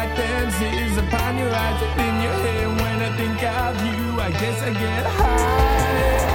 black dances upon your eyes in your hair. When I think of you, I guess I get high.